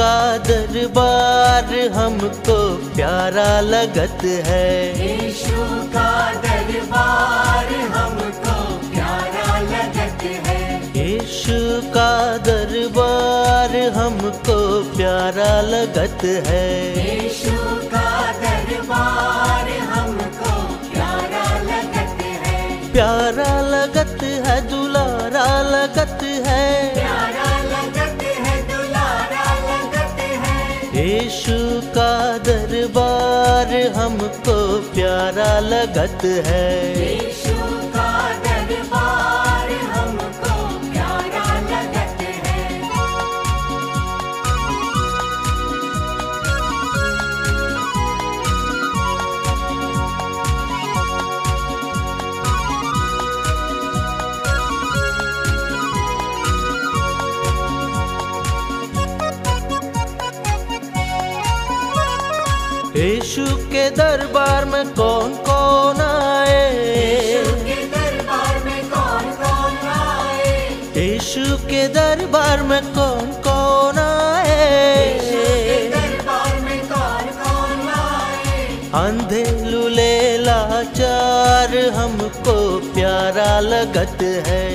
का दरबार हमको प्यारा लगत है। यीशु का दरबार हमको प्यारा लगत है। यीशु का दरबार हमको प्यारा लगत है। यीशु का दरबार हमको प्यारा लगत है यीशु के दरबार में कौन कौन आए? यीशु के दरबार में कौन कौन आए? यीशु के दरबार में कौन कौन यीशु के आए दरबार में कौन कौन आए? अंधे लुले लाचार हमको प्यारा लगत है।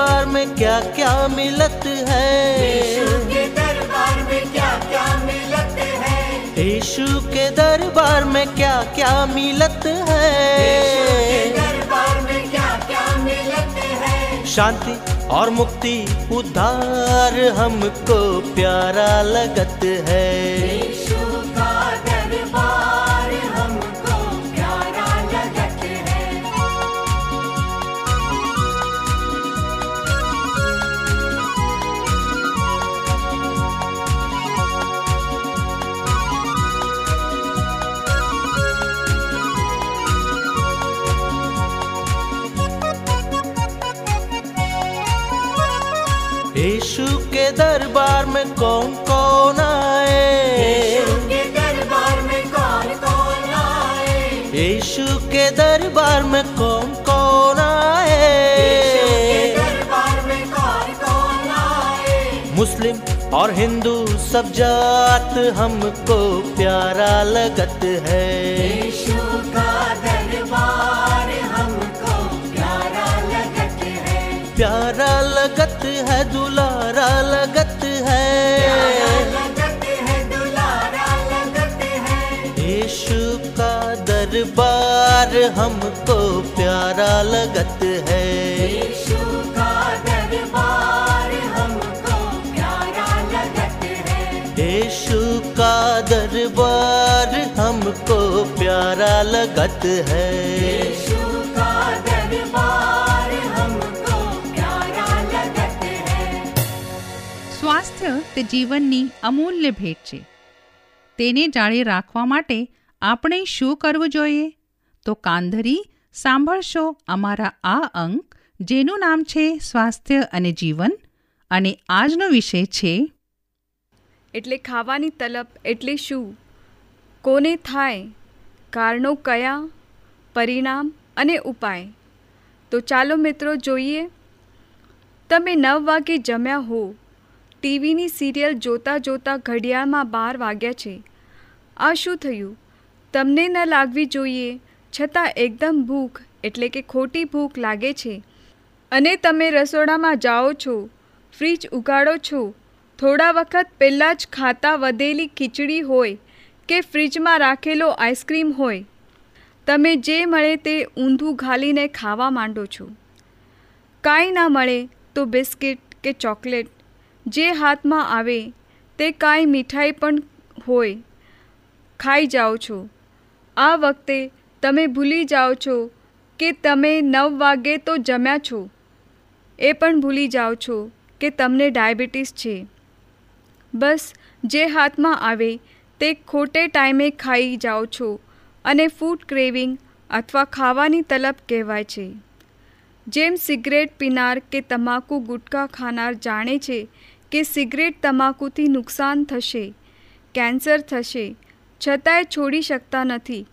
दरबार में क्या क्या मिलत यीशु है? के दरबार में क्या क्या मिलत है? यीशु के यीशु दरबार में क्या क्या मिलत है? शांति और मुक्ति उद्धार हमको प्यारा लगत है। दरबार में कौन कौन यीशु आए के दरबार में कौन कौन आए? यीशु के दरबार में कौन कौन आए? दरबार में कौन कौन आए? मुस्लिम और हिंदू सब जात हमको प्यारा लगत है। यीशु का दरबार हमको प्यारा लगत है। प्यारा लगत है दुलारा लगत प्यारा है लगत है दुलारा लगत है। यीशु का दरबार हमको प्यारा लगत है। यीशु का दरबार हमको प्यारा लगत है। यीशु का दरबार हमको प्यारा लगत है। यीशु का दरबार સ્વાસ્થ્ય તે જીવનની અમૂલ્ય ભેટ છે. તેને જાળે રાખવા માટે આપણે શું કરવું જોઈએ? તો કાંધરી, સાંભળશો અમારા આ અંક, જેનું નામ છે સ્વાસ્થ્ય અને જીવન, અને આજનો વિષય છે એટલે ખાવાની તલબ એટલે શું? કોને થાય? કારણો કયા? પરિણામ અને ઉપાય? તો ચાલો મિત્રો, જોઈએ. તમે નવ વાગે જમ્યા હો. ટીવીની સિરિયલ જોતાં જોતાં ઘડિયાળમાં બાર વાગ્યા છે. આ શું થયું? તમને ન લાગવી જોઈએ, છતાં એકદમ ભૂખ, એટલે કે ખોટી ભૂખ લાગે છે. અને તમે રસોડામાં જાઓ છો, ફ્રીજ ઉગાડો છો, થોડા વખત પહેલાં જ ખાતા વધેલી ખીચડી હોય કે ફ્રીજમાં રાખેલો આઈસ્ક્રીમ હોય. તમે જે મળે તે ઊંધું ઘાલીને ખાવા માંડો છો. કાંઈ ના મળે તો બિસ્કિટ કે ચોકલેટ. જે હાથમાં આવે, તે કાંઈ મીઠાઈ પણ હોય, ખાઈ જાઓ છો. આ વખતે તમે ભૂલી જાઓ છો કે તમે નવ વાગે તો જમ્યા છો. એ પણ ભૂલી જાઓ છો કે તમને ડાયાબિટીસ છે. બસ, જે હાથમાં આવે, તે ખોટે ટાઈમે ખાઈ જાઓ છો અને ફૂડ ક્રેવિંગ અથવા ખાવાની તલબ કહેવાય છે. જેમ સિગરેટ પીનાર કે તમાકુ ગુટખા ખાનાર જાણે છે કે સિગરેટ તમાકુથી નુકસાન થશે, કેન્સર થશે, છતાંય છોડી શકતા નથી.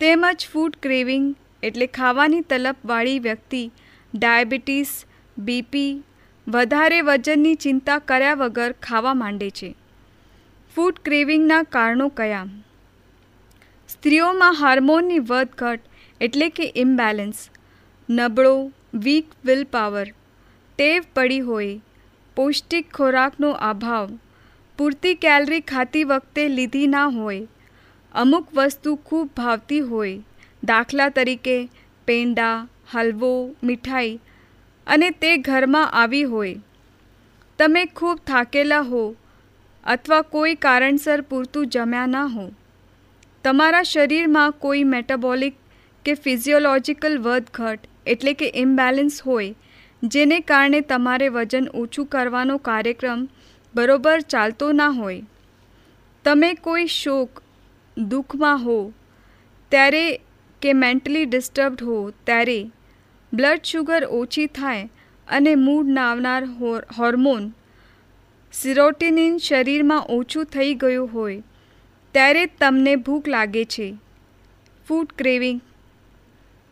તેમજ ફૂડ ક્રેવિંગ એટલે ખાવાની તલબવાળી વ્યક્તિ, ડાયાબિટીસ, બીપી વધારે વજનની ચિંતા કર્યા વગર ખાવા માંડે છે. ફૂડ ક્રેવિંગના કારણો કયા? સ્ત્રીઓમાં હાર્મોનની વધઘટ એટલે કે ઇમ્બેલેન્સ, નબળો, વીક વિલ પાવર ટેવ પડી હોય પૌષ્ટિક ખોરાકનો અભાવ. પૂરતી કેલરી ખાતી વખતે લીધી ના હોય. અમુક વસ્તુ ખૂબ ભાવતી હોય. દાખલા તરીકે પેંડા, હલવો, મીઠાઈ અને તે ઘરમાં આવી હોય. તમે ખૂબ થાકેલા હો અથવા કોઈ કારણસર પૂરતું જમ્યા ના હો. તમારા શરીરમાં કોઈ મેટાબોલિક કે ફિઝિયોલોજિકલ વધઘટ એટલે કે ઇમ્બેલેન્સ હોય જેને કારણે તમારે વજન ઓછું કરવાનો કાર્યક્રમ બરોબર ચાલતો ના હોય. તમે કોઈ શોક, દુઃખમાં હો, ત્યારે કે મેન્ટલી ડિસ્ટર્બડ હો, ત્યારે બ્લડ શુગર ઓછી થાય અને મૂડ નાવનાર હોર્મોન સિરોટિનિન શરીરમાં ઓછું થઈ ગયું હોય, ત્યારે તમને ભૂખ લાગે છે. ફૂડ ક્રેવિંગ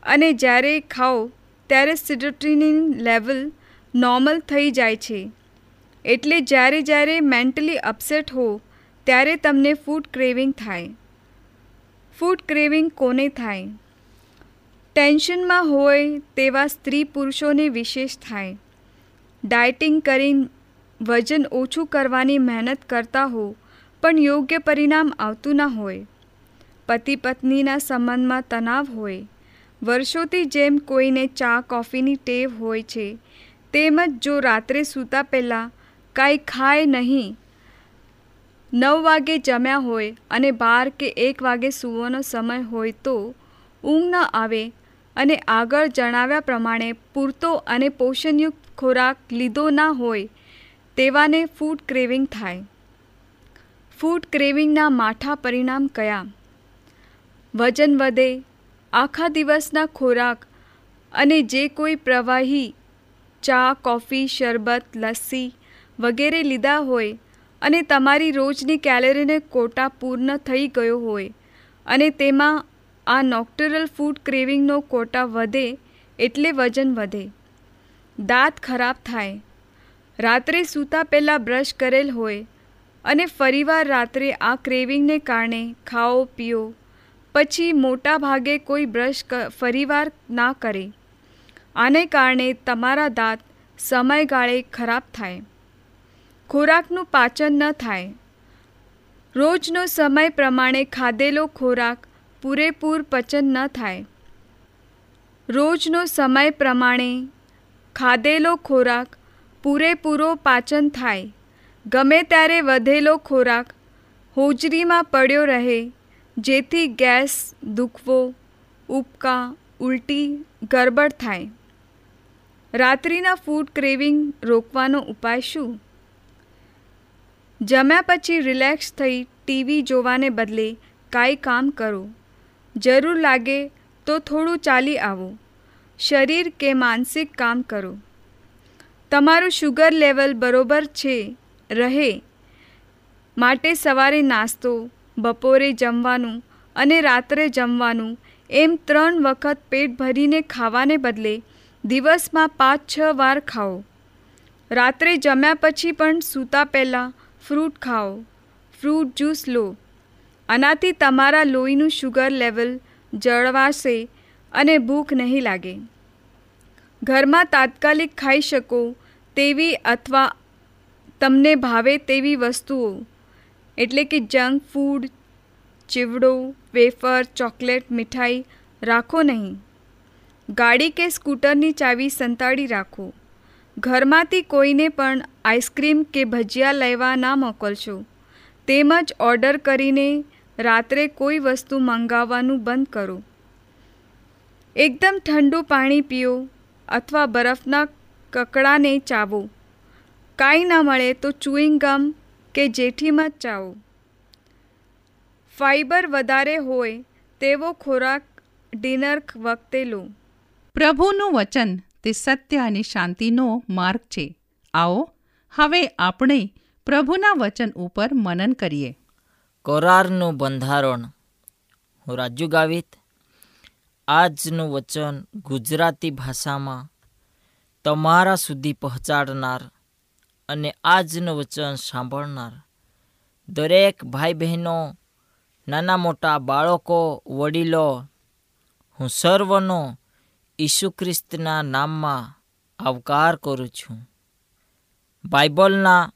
અને જ્યારે ખાઓ ત્યારે સિડોટ્રિનિન લેવલ નોર્મલ થઈ જાય છે. એટલે જ્યારે જ્યારે મેન્ટલી અપસેટ હો, ત્યારે તમને ફૂડ ક્રેવિંગ થાય. ફૂડ ક્રેવિંગ કોને થાય? ટેન્શનમાં હોય તેવા સ્ત્રી પુરુષોને વિશેષ થાય. ડાયટિંગ કરીને વજન ઓછું કરવાની મહેનત કરતા હો, પણ યોગ્ય પરિણામ આવતું ન હોય. પતિ પત્નીના સંબંધમાં તણાવ હોય વર્ષોથી જેમ કોઈને ચા, કોફીની ટેવ હોય છે તેમજ જો રાત્રે સૂતા પહેલાં કાંઈ ખાય નહીં, નવ વાગે જમ્યા હોય અને બાર કે એક વાગે સૂવાનો સમય હોય તો ઊંઘ ન આવે અને આગળ જણાવ્યા પ્રમાણે પૂરતો અને પોષણયુક્ત ખોરાક લીધો ના હોય, તેવાને ફૂડ ક્રેવિંગ થાય. ફૂડ ક્રેવિંગના માઠા પરિણામ કયા? વજન વધે આખા દિવસના ખોરાક અને જે કોઈ પ્રવાહી ચા, કોફી, શરબત, લસ્સી વગેરે લીધા હોય અને તમારી રોજની કેલેરીને કોટા પૂર્ણ થઈ ગયો હોય અને તેમાં આ નોક્ટરલ ફૂડ ક્રેવિંગનો કોટા વધે એટલે વજન વધે. દાંત ખરાબ થાય. રાત્રે સૂતા પહેલાં બ્રશ કરેલ હોય અને ફરીવાર રાત્રે આ ક્રેવિંગને કારણે ખાઓ, પીઓ પછી મોટા ભાગે કોઈ બ્રશ ફરીવાર ના કરે. આને કારણે તમારા દાંત સમયગાળે ખરાબ થાય. ખોરાકનું પાચન ન થાય. રોજનો સમય પ્રમાણે ખાધેલો ખોરાક પૂરેપૂર પચન ન થાય. રોજનો સમય પ્રમાણે ખાધેલો ખોરાક પૂરેપૂરો પાચન થાય. ગમે ત્યારે વધેલો ખોરાક હોજરીમાં પડ્યો રહે જેથી ગેસ દુખવો ઉપકા ઉલટી, ગરબડ થાય. રાત્રિના ફૂડ ક્રેવિંગ રોકવાનો ઉપાય શું? જમ્યા પછી રિલેક્સ થઈ ટીવી જોવાને બદલે કાંઈ કામ કરો. જરૂર લાગે તો થોડું ચાલી આવો. શરીર કે માનસિક કામ કરો. તમારું શુગર લેવલ બરોબર છે. રહે. માટે સવારે નાસ્તો બપોરે જમવાનું અને રાત્રે જમવાનું, એમ ત્રણ વખત પેટ ભરીને ખાવાને બદલે દિવસમાં પાંચ છ વાર ખાઓ. રાત્રે જમ્યા પછી પણ સૂતા પહેલાં ફ્રૂટ ખાઓ. ફ્રૂટ જ્યુસ લો. આનાથી તમારા લોહીનું શુગર લેવલ જળવાશે અને ભૂખ નહીં લાગે. ઘરમાં તાત્કાલિક ખાઈ શકો તેવી અથવા તમને ભાવે તેવી વસ્તુઓ. એટલે કે જંક ફૂડ ચીવડો, વેફર, ચોકલેટ, મીઠાઈ રાખો નહીં. ગાડી કે સ્કૂટરની ચાવી સંતાડી રાખો. ઘરમાંથી કોઈને પણ આઈસ્ક્રીમ કે ભજીયા લેવા ના મોકલશો. તેમજ ઓર્ડર કરીને રાત્રે કોઈ વસ્તુ મંગાવવાનું બંધ કરો. એકદમ ઠંડુ પાણી પીઓ અથવા બરફના કકડાને ચાવો. કાંઈ ન મળે તો ચુઈંગ ગમ કે જેઠીમાં ચાવો. ફાઈબર વધારે હોય તેવો ખોરાક ડિનર વખતે લો પ્રભુનું વચન તે સત્ય અને શાંતિનો માર્ગ છે. આવો હવે આપણે પ્રભુના વચન ઉપર મનન કરીએ. કરારનું બંધારણ. હું રાજુ ગાવિત. આજનું વચન ગુજરાતી ભાષામાં તમારા સુધી પહોંચાડનાર અને આજનું વચન સાંભળનાર દરેક ભાઈ બહેનો નાના મોટા બાળકો, વડીલો, હું સર્વનો ઈસુ ખ્રિસ્તના નામમાં આવકાર કરું છું. બાઇબલના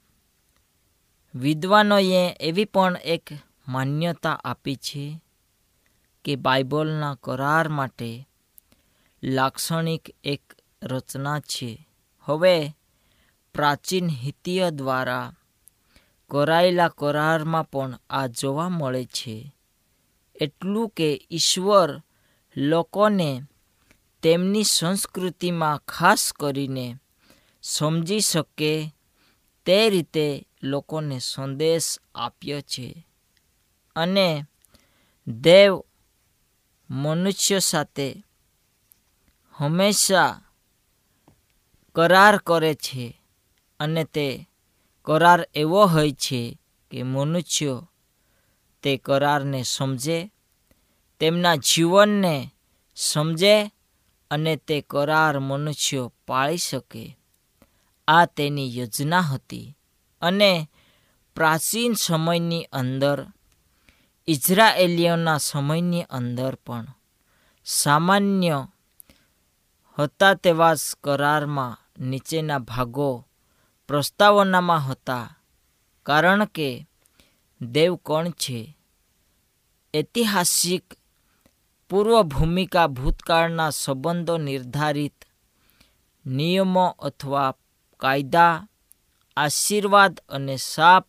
વિદ્વાનોએ એવી પણ એક માન્યતા આપી છે કે બાઇબલના કરાર માટે લાક્ષણિક એક રચના છે. હવે પ્રાચીન હિતીય દ્વારા કરાયેલા કરારમાં પણ આ જોવા મળે છે. એટલું કે ઈશ્વર લોકોને તેમની સંસ્કૃતિમાં ખાસ કરીને સમજી શકે તે રીતે લોકોને સંદેશ આપ્યો છે. અને દેવ મનુષ્ય સાથે હંમેશા કરાર કરે છે. અને તે કરાર એવો હોય છે કે મનુષ્યો તે કરારને સમજે, તેમના જીવનને સમજે અને તે કરાર મનુષ્યો પાળી શકે. આ તેની યોજના હતી. અને પ્રાચીન સમયની અંદર, ઇઝરાયેલીઓના સમયની અંદર પણ સામાન્ય હતા તેવા કરારમાં નીચેના ભાગો પ્રસ્તાવનામાં હતા. કારણ કે દેવ કોણ છે? ઐતિહાસિક પૂર્વ ભૂમિકા ભૂતકાળના સંબંધો નિર્ધારિત નિયમો અથવા કાયદા, આશીર્વાદ અને સાપ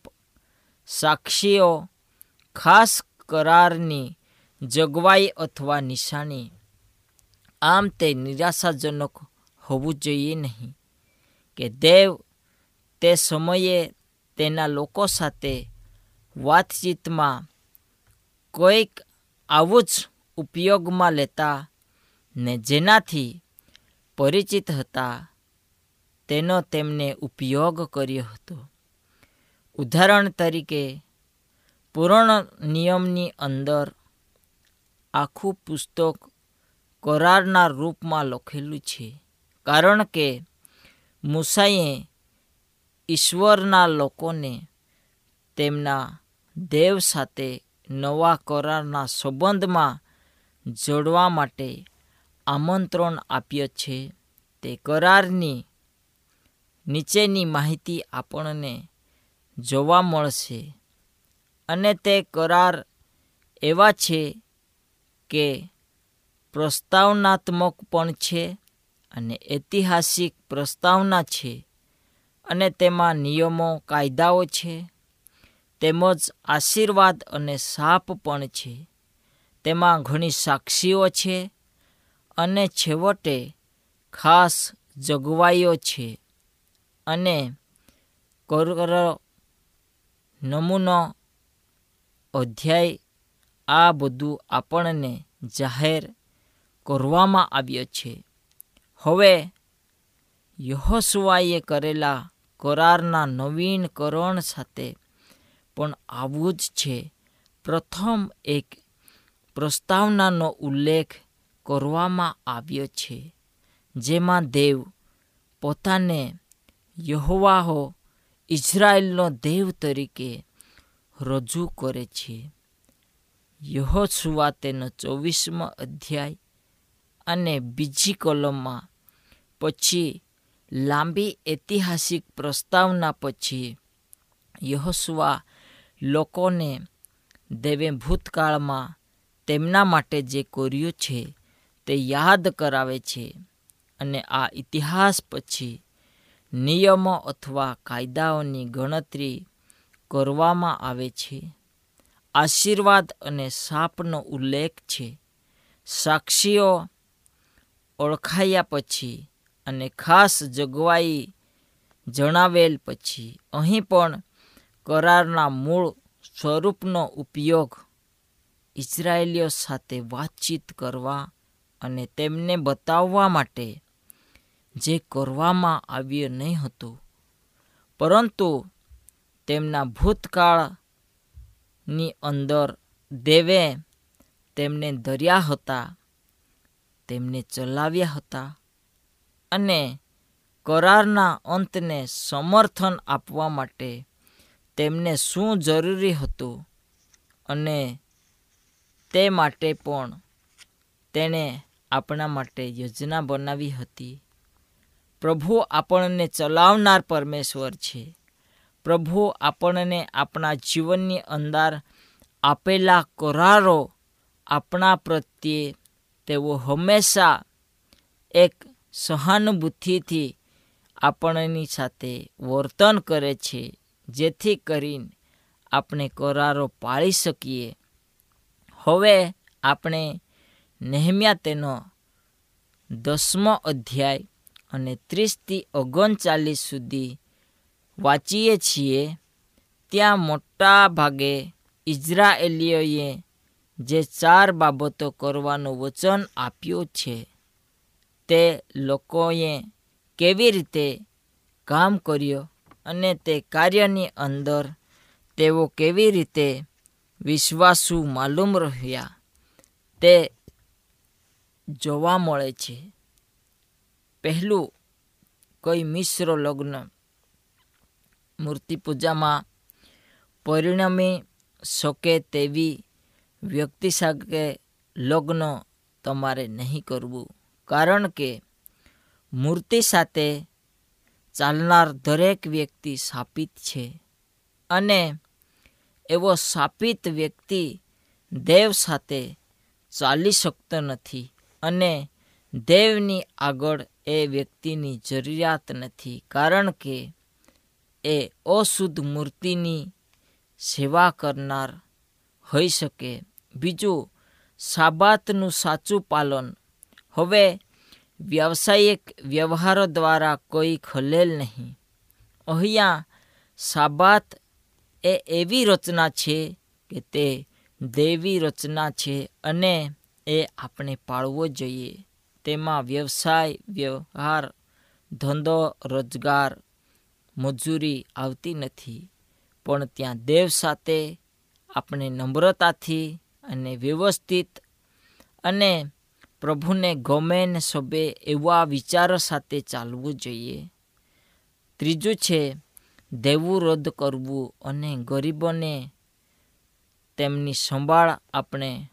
સાક્ષીઓ ખાસ કરારની જગવાઈ અથવા નિશાની. આમ તે નિરાશાજનક હોવું જોઈએ નહીં કે દેવ તે સમયે તેના લોકો સાથે વાતચીતમાં કોઈક આવું જ ઉપયોગમાં લેતા ને જેનાથી પરિચિત હતા, તેનો તેમને ઉપયોગ કર્યો હતો. ઉદાહરણ તરીકે, પૂર્ણ નિયમની અંદર આખું પુસ્તક કરારના રૂપમાં લખેલું છે. કારણ કે મૂસાએ ઈશ્વરના લોકોને તેમના દેવ સાથે નવા કરારના સંબંધમાં જોડવા માટે આમંત્રણ આપ્યો છે. તે કરારની નીચેની માહિતી આપણને જોવા મળશે અને તે કરાર એવા છે કે પ્રસ્તાવનાત્મક પણ છે અને ઐતિહાસિક પ્રસ્તાવના છે. અને તેમાં નિયમો, કાયદાઓ છે. તેમજ આશીર્વાદ અને શાપ પણ છે. તેમાં ઘણી સાક્ષીઓ છે અને છેવટે ખાસ જોગવાઈઓ છે અને કર નમૂનો અધ્યાય આ બધું આપણને જાહેર કરવામાં આવ્યો છે. હવે યહોશુઆએ કરેલા કરારના નવીનકરણ સાથે. પણ આવું જ છે. પ્રથમ એક પ્રસ્તાવનાનો ઉલ્લેખ કરવામાં આવ્યો છે, જેમાં દેવ પોતાને યહોવાહો ઇઝરાયલનો દેવ તરીકે રજૂ કરે છે. યહોશુવા તેનો ચોવીસમો અધ્યાય અને બીજી કોલમમાં પછી લાંબી ઐતિહાસિક પ્રસ્તાવના પછી યહોસુઆ લોકોને દેવે ભૂતકાળમાં તેમના માટે જે કર્યું છે તે યાદ કરાવે છે અને આ ઇતિહાસ પછી નિયમો અથવા કાયદાઓની ગણતરી કરવામાં આવે છે. આશીર્વાદ અને શાપનો ઉલ્લેખ છે. સાક્ષીઓ ઓળખાયા પછી અને ખાસ જોગવાઈ જણાવેલ પછી અહીં પણ કરારના મૂળ સ્વરૂપનો ઉપયોગ ઇઝરાયેલીઓ સાથે વાતચીત કરવા અને તેમને બતાવવા માટે જે કરવામાં આવ્યું નહીં હતું. પરંતુ તેમના ભૂતકાળની અંદર દેવે તેમને દર્યા હતા, તેમને ચલાવ્યા હતા. અને કરારના અંતને સમર્થન આપવા માટે તેમને શું જરૂરી હતું અને તે માટે પણ તેણે આપણા માટે યોજના બનાવી હતી. પ્રભુ આપણને ચલાવનાર પરમેશ્વર છે. પ્રભુ આપણને આપણા જીવનની અંદર આપેલા કરારો આપણા પ્રત્યે તેઓ હંમેશા એક સહાનુભૂતિથી આપણની સાથે વર્તન કરે છે, જેથી કરીને આપણે કરારો પાળી શકીએ. હવે આપણે નહેમ્યા તેનો દસમો અધ્યાય અને ત્રીસથી ઓગણચાલીસ સુધી વાંચીએ છીએ. ત્યાં મોટા ભાગે ઇઝરાયેલીઓએ જે ચાર બાબતો કરવાનું વચન આપ્યું છે. તે લોકોએ કેવી રીતે કામ કર્યો અને તે કાર્યની અંદર તેઓ કેવી રીતે વિશ્વાસુ માલુમ રહ્યા, તે જોવા મળે છે. પહેલું કોઈ મિશ્ર લગ્ન. મૂર્તિ પૂજામાં પરિણમી શકે તેવી વ્યક્તિ સાથે લગ્ન તમારે નહીં કરવું. કારણ કે મૂર્તિ સાથે ચાલનાર દરેક વ્યક્તિ શાપિત છે અને એવો શાપિત વ્યક્તિ દેવ સાથે ચાલી શકતો નથી અને દેવની આગળ એ વ્યક્તિની જરૂરિયાત નથી કારણ કે એ અશુદ્ધ મૂર્તિની સેવા કરનાર હોઈ શકે. બીજું, સાબાતનું સાચું પાલન હવે વ્યવસાયિક વ્યવહારો દ્વારા કોઈ ખલેલ નહીં. અહીંયા સાબાત એ એવી રચના છે કે તે દેવી રચના છે અને એ આપણે પાળવો જોઈએ. તેમાં વ્યવસાય, વ્યવહાર, ધંધો, રોજગાર, મજૂરી આવતી નથી. પણ ત્યાં દેવ સાથે આપણે નમ્રતાથી અને વ્યવસ્થિત અને પ્રભુને ગમે ને સભે એવા વિચારો સાથે ચાલવું જોઈએ. ત્રીજું છે, દેવું રદ કરવું અને ગરીબોને તેમની સંભાળ આપણે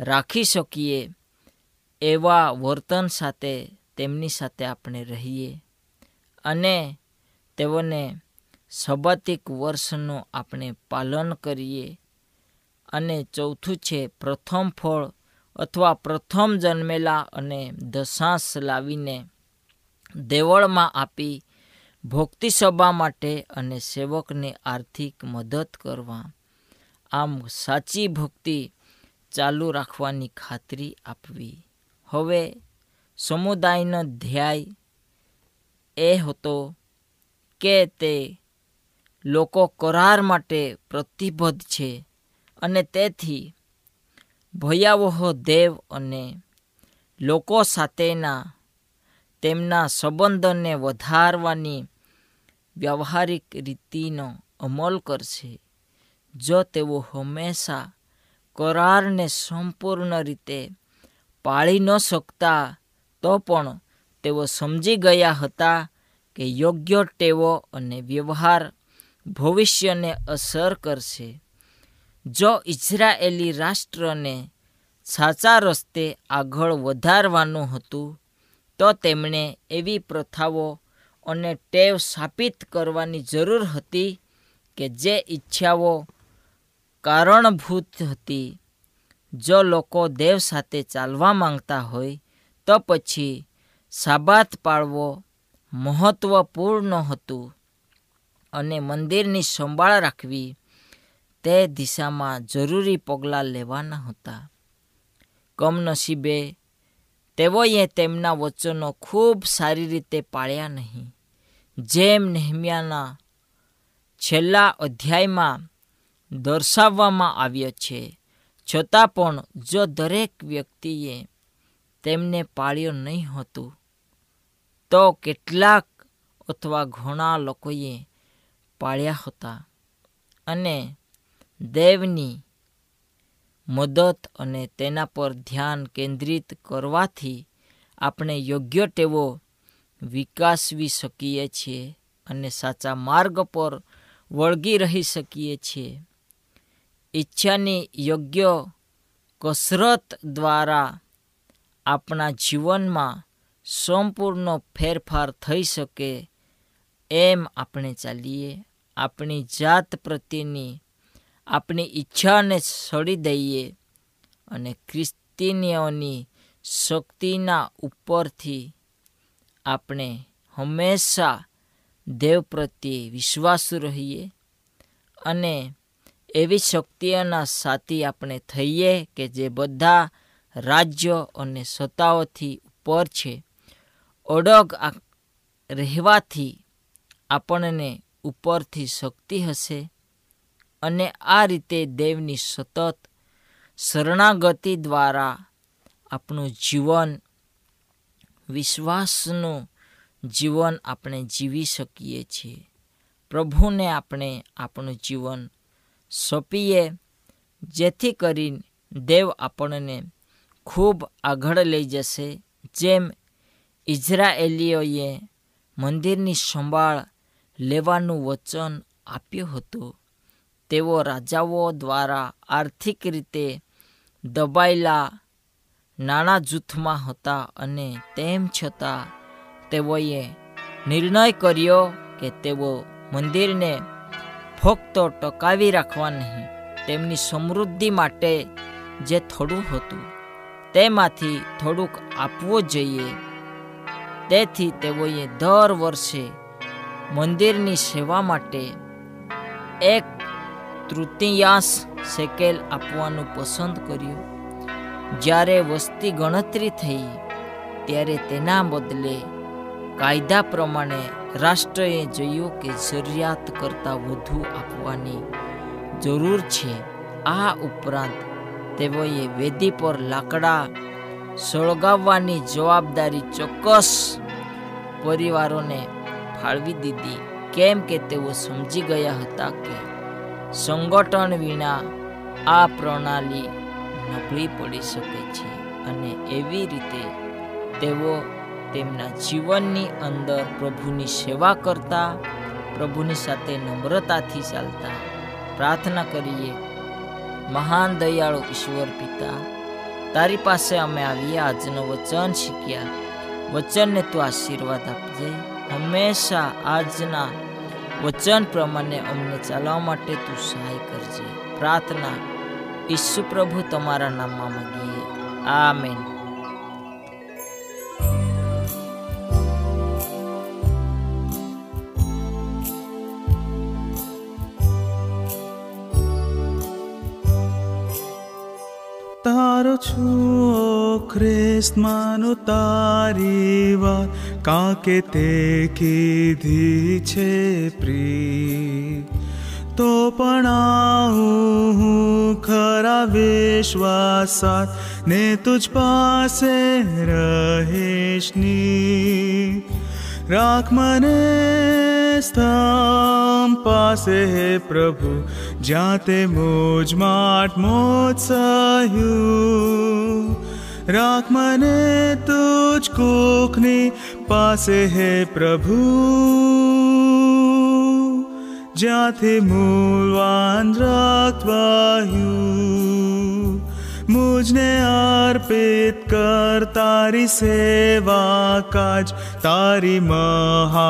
રાખી શકીએ એવા વર્તન સાથે તેમની સાથે આપણે રહીએ અને તેઓને સબાતિક વર્ષનું આપણે પાલન કરીએ. અને ચોથું છે, પ્રથમ ફળ અથવા પ્રથમ જન્મેલા અને દશાંશ લાવીને દેવળમાં આપી ભક્તિ સભા માટે અને સેવકને આર્થિક મદદ કરવા. આમ સાચી ભક્તિ ચાલુ રાખવાની ખાતરી આપવી. હવે સમુદાયનો ધ્યેય એ હતો કે તે લોકો કરાર માટે પ્રતિબદ્ધ છે અને તેથી ભયાવહ દેવ અને લોકો સાથેના તેમના સંબંધોને વધારવાની વ્યવહારિક રીતિનો અમલ કરશે, જો તેઓ હંમેશા કરારને સંપૂર્ણ રીતે પાળી ન શકતા, તો પણ તેઓ સમજી ગયા હતા કે યોગ્ય ટેવો અને વ્યવહાર ભવિષ્યને અસર કરશે. જો ઇઝરાયેલી રાષ્ટ્રને સાચા રસ્તે આગળ વધારવાનું હતું, તો તેમણે એવી પ્રથાઓ અને ટેવ સ્થાપિત કરવાની જરૂર હતી કે જે ઈચ્છાઓ કારણભૂત હતી. જો લોકો દેવ સાથે ચાલવા માંગતા હોય, તો પછી સાબાત પાળવો મહત્ત્વપૂર્ણ હતું અને મંદિરની સંભાળ રાખવી તે દિશામાં જરૂરી પગલાં લેવાના હતા. કમનસીબે તેઓએ તેમના વચનો ખૂબ સારી રીતે પાળ્યા નહીં. જેમ નેહમ્યાના છેલ્લા અધ્યાયમાં દર્શાવવામાં આવ્યો છે, છતાં પણ જો દરેક વ્યક્તિએ તેમને પાળ્યો નહીં હતું, તો કેટલાક અથવા ઘણા લોકોએ પાળ્યા હતા. અને દેવની મદદ અને તેના પર ધ્યાન કેન્દ્રિત કરવાથી આપણે યોગ્ય ટેવો વિકાસવી શકીએ છીએ અને સાચા માર્ગ પર વળગી રહી શકીએ છીએ. ઈચ્છાની યોગ્ય કસરત દ્વારા આપણા જીવનમાં સંપૂર્ણ ફેરફાર થઈ શકે એમ આપણે ચાલીએ. આપણી જાત પ્રત્યેની આપણી ઈચ્છાને છોડી દઈએ અને ખ્રિસ્તીનીઓની શક્તિના ઉપરથી આપણે હંમેશા દેવ પ્રત્યે વિશ્વાસુ રહીએ અને એવી શક્તિઓના સાથી આપણે થઈએ કે જે બધા રાજ્યો અને સત્તાઓથી ઉપર છે. ઓડગ રહેવાથી આપણને ઉપરથી શક્તિ હશે. અને આ રીતે દેવની સતત શરણાગતિ દ્વારા આપણું જીવન, વિશ્વાસનું જીવન આપણે જીવી શકીએ છીએ. પ્રભુને આપણે આપણું જીવન સોંપીએ, જેથી કરી દેવ આપણને ખૂબ આગળ લઈ જશે. જેમ ઇઝરાયેલીઓએ મંદિરની સંભાળ લેવાનું વચન આપ્યું હતું. તેઓ રાજાઓ દ્વારા આર્થિક રીતે દબાયેલા નાના જૂથમાં હતા અને તેમ છતાં તેઓએ નિર્ણય કર્યો કે તેઓ મંદિરને ફક્ત ટકાવી રાખવા નહીં, તેમની સમૃદ્ધિ માટે જે થોડું હતું તેમાંથી થોડુંક આપવું જોઈએ. તેથી તેઓએ દર વર્ષે મંદિરની સેવા માટે એક તૃતીયાંશ સેકેલ આપવાનું પસંદ કર્યું. જ્યારે વસ્તી ગણતરી થઈ, ત્યારે તેના બદલે કાયદા પ્રમાણે રાષ્ટ્રએ જોયું કે જરૂરિયાત કરતાં વધુ આપવાની જરૂર છે. આ ઉપરાંત તેઓએ વેદી પર લાકડા સળગાવવાની જવાબદારી ચોક્કસ પરિવારોને ફાળવી દીધી. કેમ કે તેઓ સમજી ગયા હતા કે સંગઠન વિના આ પ્રણાલી નબળી પડી શકે છે અને એવી રીતે તેઓ તેમના જીવનની અંદર પ્રભુની સેવા કરતા, પ્રભુની સાથે નમ્રતાથી ચાલતા પ્રાર્થના કરીએ. મહાન દયાળુ ઈશ્વર પિતા, તારી પાસે અમે આવીએ, આજનું વચન શીખ્યા. વચનને તું આશીર્વાદ આપજે. હંમેશા આજના વચન પ્રમાણે અમને ચાલવા માટે તું સહાય કરજે. પ્રાર્થના ઈસુ પ્રભુ તમારા નામમાં માગીએ. આમેન. તારો છું ખ્રિસ્ત માનું તારી વાત કાકે તે કીધી છે પ્રી તો પણ આવું હું ખરા વિશ્વાસાત ને તુજ પાસે રહેશની राख पासे हे प्रभु जाते मोज माट मोज राख मने तुझ कोखनी पासे हे प्रभु जाते मूलवान मूलवान् रा મૂલવાન રક્ત વાહ્યું મુજને અર્પિત કર તારી સેવા કાજ તારી મહાકૃપાએ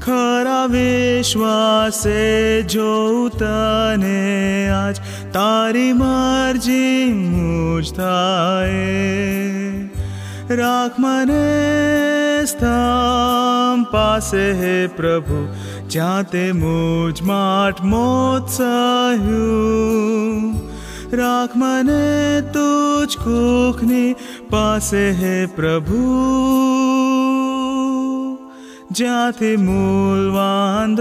ખરા વિશ્વાસે જોઉં તને આજ તારી रा मे स्था हे प्रभु ज्या माट मोत्सहु राख मने तुज कोखनि पासे हे प्रभु ज्या मूलवान्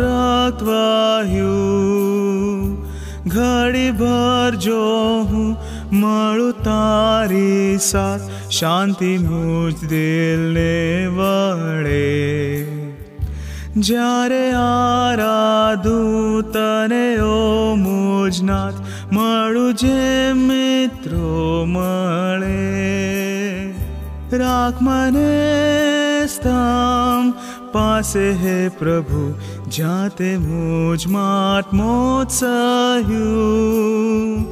हूँ જ્યાંથી મૂલવાન રક્ત વાહ્યું ઘડી ભર જો હું મળું તારી સાથ શાંતિ મુજ દિલને વળે જ્યારે આરાધું તને ઓ મુજનાથ મળું જે મિત્રો મળે રાખ મને સ્તંભ પાસે હે પ્રભુ જ્યાં તે મુજ માટ મોત સહ્યું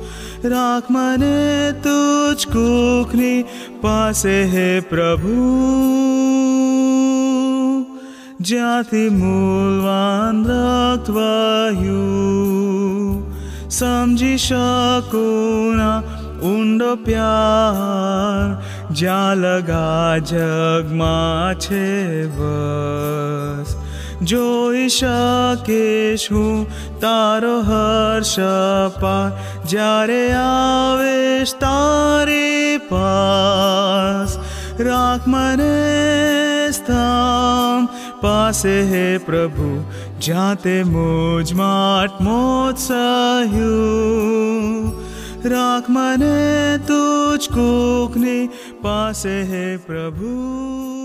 राख मने तुझको अपने पसे है प्रभु। ज्या प्यार जा लगा प्या जाले बस। જોઈ શકે શું તારો હર્ષ પાર જ્યારે આવેશ તારી પાસ રાખ મને સ્થામ પાસે હે પ્રભુ જાતે મોજ માટ મોજ સહ્યું રાખ મને તુજ કોકની પાસે હે પ્રભુ